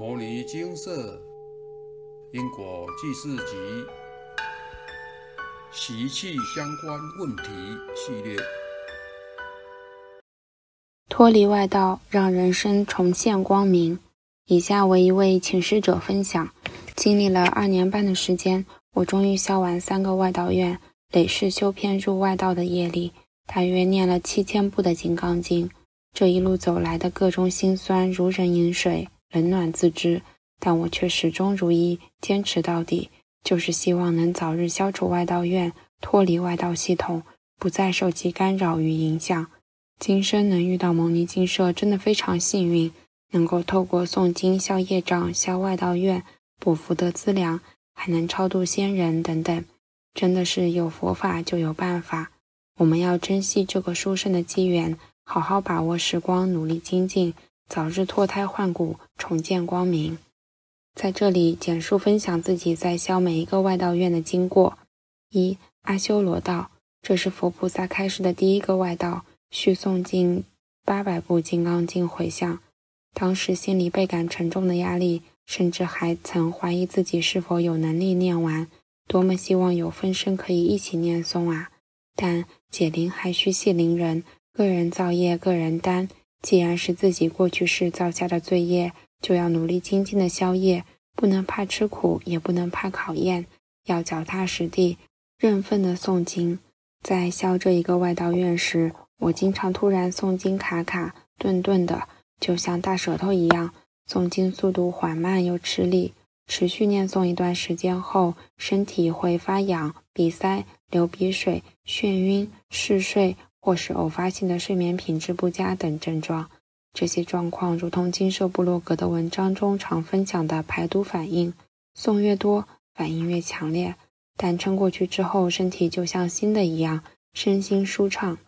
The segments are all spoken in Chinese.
摩尼金色因果记事集习气相关问题系列，脱离外道，让人生重现光明。以下为一位请示者分享：经历了二年半的时间，我终于消完三个外道院，累世修偏入外道的业力，大约念了七千部的《金刚经》。这一路走来的各种辛酸，如人饮水。冷暖自知，但我却始终如一，坚持到底，就是希望能早日消除外道院，脱离外道系统，不再受其干扰与影响。今生能遇到蒙尼金舍，真的非常幸运，能够透过诵经消业障、消外道院、补福德资粮，还能超度仙人等等，真的是有佛法就有办法。我们要珍惜这个殊胜的机缘，好好把握时光，努力精进。早日脱胎换骨，重见光明。在这里简述分享自己在消每一个外道院的经过。一阿修罗道，这是佛菩萨开示的第一个外道，续诵经八百部《金刚经》回向。当时心里倍感沉重的压力，甚至还曾怀疑自己是否有能力念完。多么希望有分身可以一起念诵啊！但解铃还需系铃人，个人造业，个人担。既然是自己过去世造下的罪业，就要努力精进的消业，不能怕吃苦，也不能怕考验，要脚踏实地、认份的诵经。在消这一个外道院时，我经常突然诵经卡卡顿顿的，就像大舌头一样，诵经速度缓慢又吃力。持续念诵一段时间后，身体会发痒、鼻塞、流鼻水、眩晕、嗜睡。或是偶发性的睡眠品质不佳等症状，这些状况如同金色部落格的文章中常分享的排毒反应，送越多反应越强烈，但撑过去之后，身体就像新的一样，身心舒畅。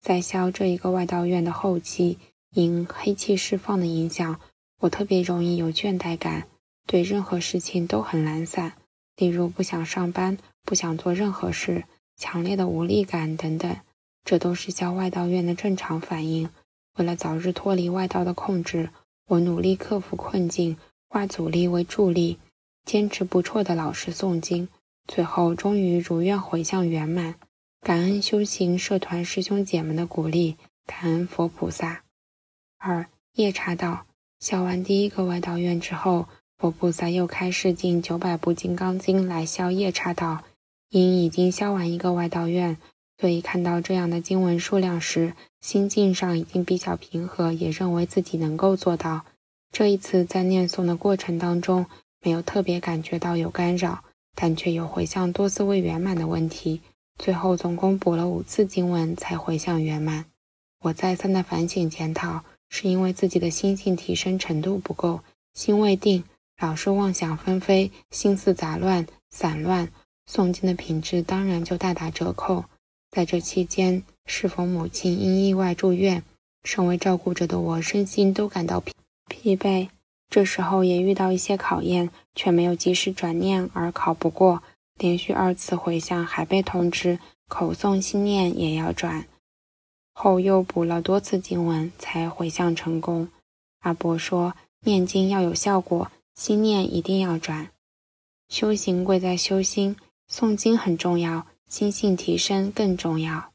在消这一个外道院的后期，因黑气释放的影响，我特别容易有倦怠感，对任何事情都很懒散，例如不想上班、不想做任何事、强烈的无力感等等。这都是消外道院的正常反应。为了早日脱离外道的控制，我努力克服困境，化阻力为助力，坚持不辍的老实诵经，最后终于如愿回向圆满。感恩修行社团师兄姐们的鼓励，感恩佛菩萨。二夜叉道消完第一个外道院之后，佛菩萨又开示进九百部金刚经来消夜叉道。因已经消完一个外道院。所以看到这样的经文数量时，心境上已经比较平和，也认为自己能够做到。这一次在念诵的过程当中，没有特别感觉到有干扰，但却有回向多次未圆满的问题。最后总共补了五次经文才回向圆满。我再三的反省检讨，是因为自己的心性提升程度不够，心未定，老是妄想纷飞，心思杂乱散乱，诵经的品质当然就大打折扣。在这期间，是否母亲因意外住院，身为照顾者的我身心都感到疲疲惫。这时候也遇到一些考验，却没有及时转念而考不过，连续二次回向还被通知口诵心念也要转，后又补了多次经文才回向成功。阿伯说，念经要有效果，心念一定要转。修行贵在修心，诵经很重要。心性提升更重要。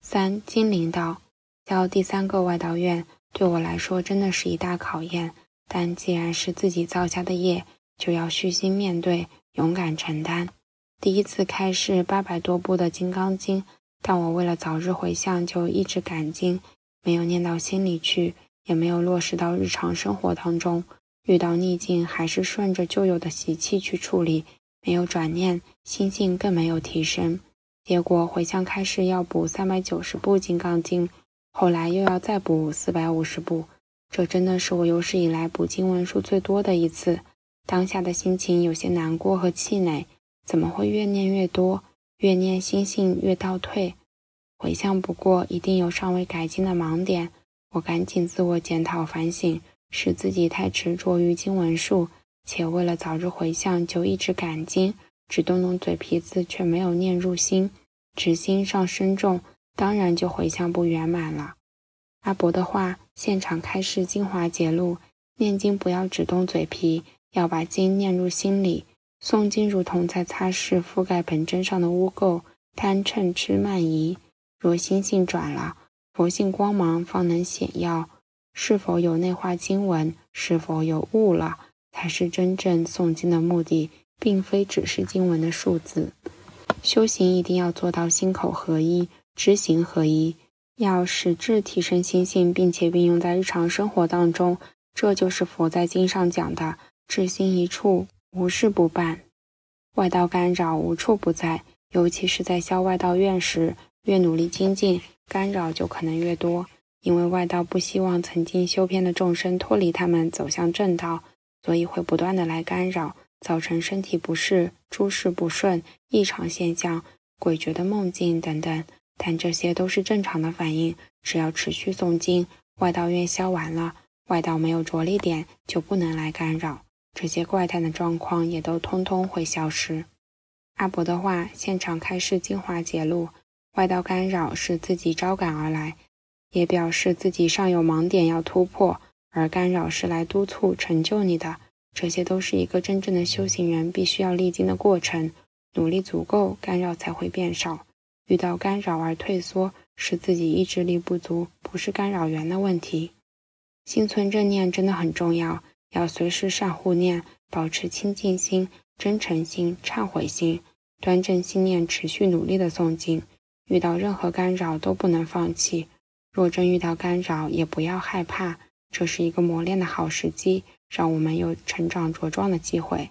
三精灵道，教第三个外道院，对我来说真的是一大考验。但既然是自己造下的业，就要虚心面对，勇敢承担。第一次开示八百多部的《金刚经》，但我为了早日回向，就一直赶经，没有念到心里去，也没有落实到日常生活当中。遇到逆境，还是顺着旧有的习气去处理。没有转念，心性更没有提升，结果回向开始要补三百九十部《金刚经》，后来又要再补四百五十部，这真的是我有史以来补经文数最多的一次。当下的心情有些难过和气馁，怎么会越念越多，越念心性越倒退？回向不过，一定有尚未改进的盲点，我赶紧自我检讨反省，是自己太执着于经文数。且为了早日回向，就一直赶经，只动动嘴皮子，却没有念入心，执心上身重，当然就回向不圆满了。阿伯的话，现场开示精华节录，念经不要只动嘴皮，要把经念入心里。诵经如同在擦拭覆盖本真上的污垢，贪嗔痴慢疑。若心性转了，佛性光芒方能显耀。是否有内化经文？是否有悟了？才是真正诵经的目的，并非只是经文的数字。修行一定要做到心口合一，知行合一，要实质提升心性，并且运用在日常生活当中。这就是佛在经上讲的“至心一处，无事不办”。外道干扰无处不在，尤其是在消外道怨时，越努力精进，干扰就可能越多。因为外道不希望曾经修偏的众生脱离他们，走向正道，所以会不断的来干扰，造成身体不适、诸事不顺、异常现象、诡谲的梦境等等。但这些都是正常的反应，只要持续诵经，外道怨消完了，外道没有着力点，就不能来干扰，这些怪诞的状况也都通通会消失。阿伯的话，现场开示精华解录：外道干扰是自己招感而来。也表示自己尚有盲点要突破，而干扰是来督促成就你的。这些都是一个真正的修行人必须要历经的过程。努力足够，干扰才会变少。遇到干扰而退缩，是自己意志力不足，不是干扰源的问题。心存正念真的很重要，要随时善护念，保持清净心、真诚心、忏悔心，端正心念，持续努力的诵经。遇到任何干扰都不能放弃。若真遇到干扰，也不要害怕，这是一个磨练的好时机，让我们有成长茁壮的机会。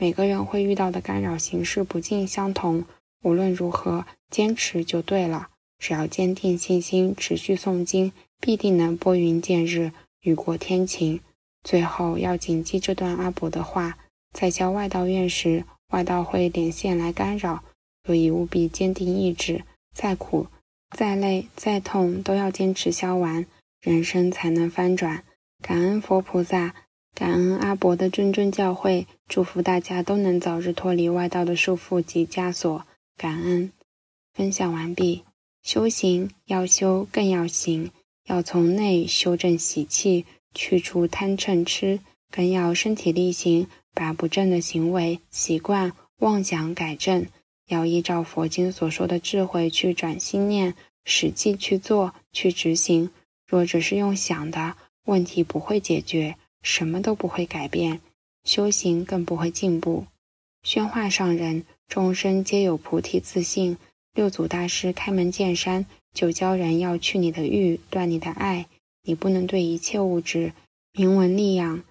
每个人会遇到的干扰形式不尽相同，无论如何，坚持就对了。只要坚定信心，持续诵经，必定能拨云见日，雨过天晴。最后要谨记这段阿伯的话：在教外道院时，外道会连线来干扰，所以务必坚定意志，再苦。再累再痛都要坚持消完，人生才能翻转。感恩佛菩萨，感恩阿伯的谆谆教诲，祝福大家都能早日脱离外道的束缚及枷锁。感恩分享完毕。修行要修，更要行，要从内修正习气，去除贪嗔痴，更要身体力行，把不正的行为习惯妄想改正。要依照佛经所说的智慧去转心念，实际去做，去执行。若只是用想的，问题不会解决，什么都不会改变，修行更不会进步。宣化上人，众生皆有菩提自信。六祖大师开门见山，就教人要去你的欲，断你的爱。你不能对一切物质、名闻利养、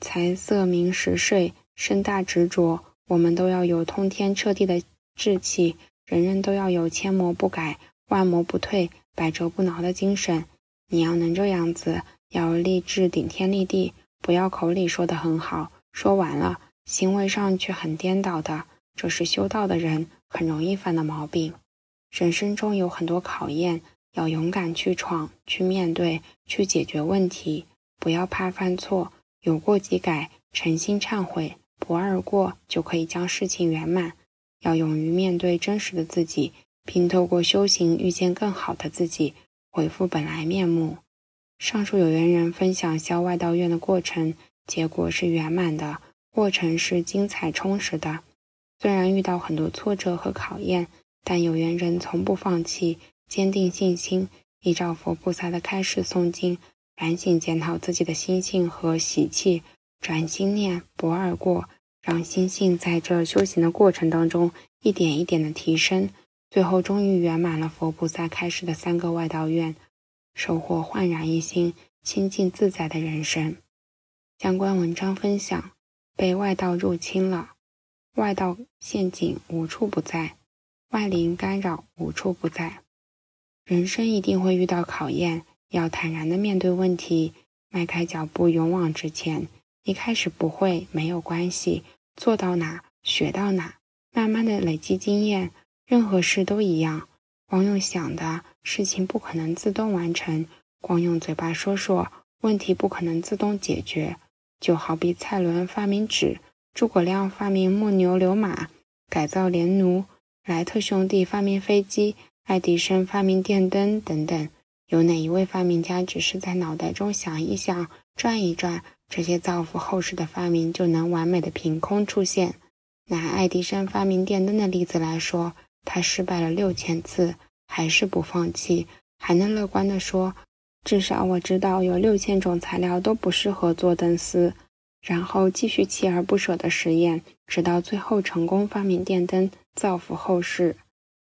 财色名食睡生大执着。我们都要有通天彻地的。志气，人人都要有千磨不改、万磨不退、百折不挠的精神。你要能这样子，要立志顶天立地，不要口里说的很好，说完了，行为上却很颠倒的，这是修道的人很容易犯的毛病。人生中有很多考验，要勇敢去闯、去面对、去解决问题，不要怕犯错，有过即改，诚心忏悔，不二过，就可以将事情圆满。要勇于面对真实的自己，并透过修行遇见更好的自己，恢复本来面目。上述有缘人分享消外道院的过程，结果是圆满的，过程是精彩充实的。虽然遇到很多挫折和考验，但有缘人从不放弃，坚定信心，依照佛菩萨的开示诵经，反省检讨自己的心性和习气，转心念，不二过。让心性在这修行的过程当中一点一点的提升，最后终于圆满了佛菩萨开示的三个外道愿，收获焕然一新、清净自在的人生。相关文章分享：被外道入侵了，外道陷阱无处不在，外灵干扰无处不在。人生一定会遇到考验，要坦然的面对问题，迈开脚步勇往直前。一开始不会没有关系。做到哪学到哪，慢慢的累积经验。任何事都一样，光用想的事情不可能自动完成，光用嘴巴说说问题不可能自动解决。就好比蔡伦发明纸，诸葛亮发明木牛流马，改造连弩，莱特兄弟发明飞机，爱迪生发明电灯等等。有哪一位发明家只是在脑袋中想一想，转一转，这些造福后世的发明就能完美的凭空出现。拿爱迪生发明电灯的例子来说，他失败了六千次，还是不放弃，还能乐观地说：“至少我知道有六千种材料都不适合做灯丝。”然后继续锲而不舍的实验，直到最后成功发明电灯，造福后世。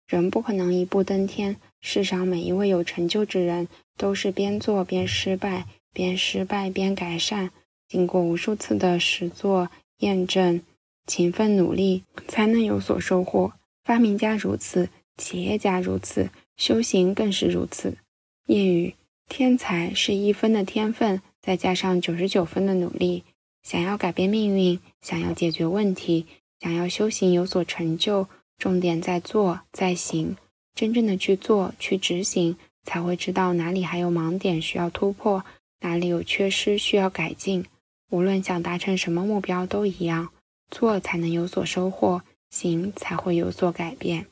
人不可能一步登天，世上每一位有成就之人，都是边做边失败，边失败边改善，经过无数次的实作验证，勤奋努力，才能有所收获。发明家如此，企业家如此，修行更是如此。谚语：天才是一分的天分，再加上九十九分的努力。想要改变命运，想要解决问题，想要修行有所成就，重点在做，在行。真正的去做，去执行，才会知道哪里还有盲点需要突破，哪里有缺失需要改进。无论想达成什么目标都一样，做才能有所收获，行才会有所改变。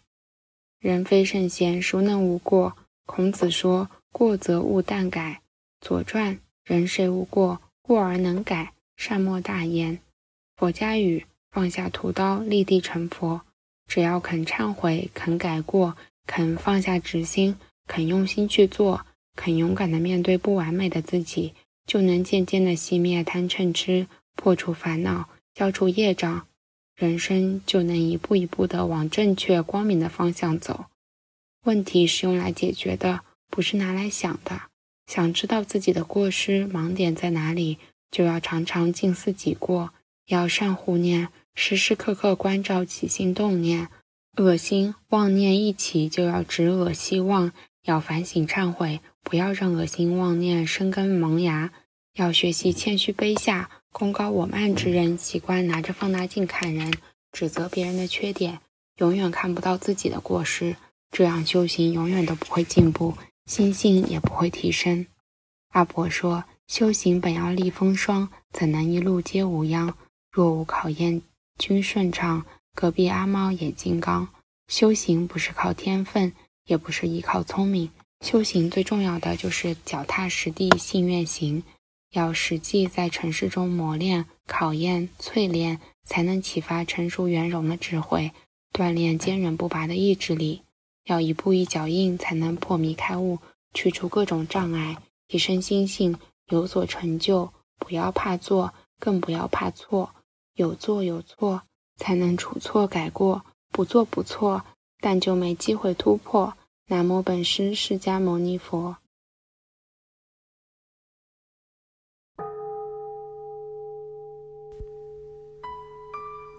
人非圣贤，孰能无过？孔子说过则勿惮改。左传：人谁无过？过而能改。善莫大焉。佛家语：放下屠刀，立地成佛。只要肯忏悔，肯改过，肯放下执心，肯用心去做，肯勇敢地面对不完美的自己，就能渐渐地熄灭贪嗔痴，破除烦恼，消除业障，人生就能一步一步地往正确光明的方向走。问题是用来解决的，不是拿来想的。想知道自己的过失、盲点在哪里？就要常常静思己过，要善护念，时时刻刻关照起心动念，恶心妄念一起就要止恶希望，要反省忏悔，不要让恶心妄念生根萌芽。要学习谦虚卑下、功高我慢之人，习惯拿着放大镜看人，指责别人的缺点，永远看不到自己的过失，这样修行永远都不会进步，心性也不会提升。阿伯说。修行本要立风霜，怎能一路皆无恙？若无考验均顺畅，隔壁阿猫也金刚。修行不是靠天分，也不是依靠聪明。修行最重要的就是脚踏实地，信愿行。要实际在尘世中磨练、考验、淬炼，才能启发成熟圆融的智慧，锻炼坚韧不拔的意志力。要一步一脚印，才能破迷开悟，去除各种障碍，提升心性。有所成就，不要怕做，更不要怕错。有做有错，才能除错改过；不做不错，但就没机会突破。南无本师释迦牟尼佛。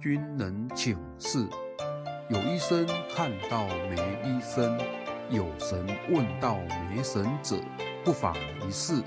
君能请示。有医生看到没医生，有神问到没神者，不妨一试。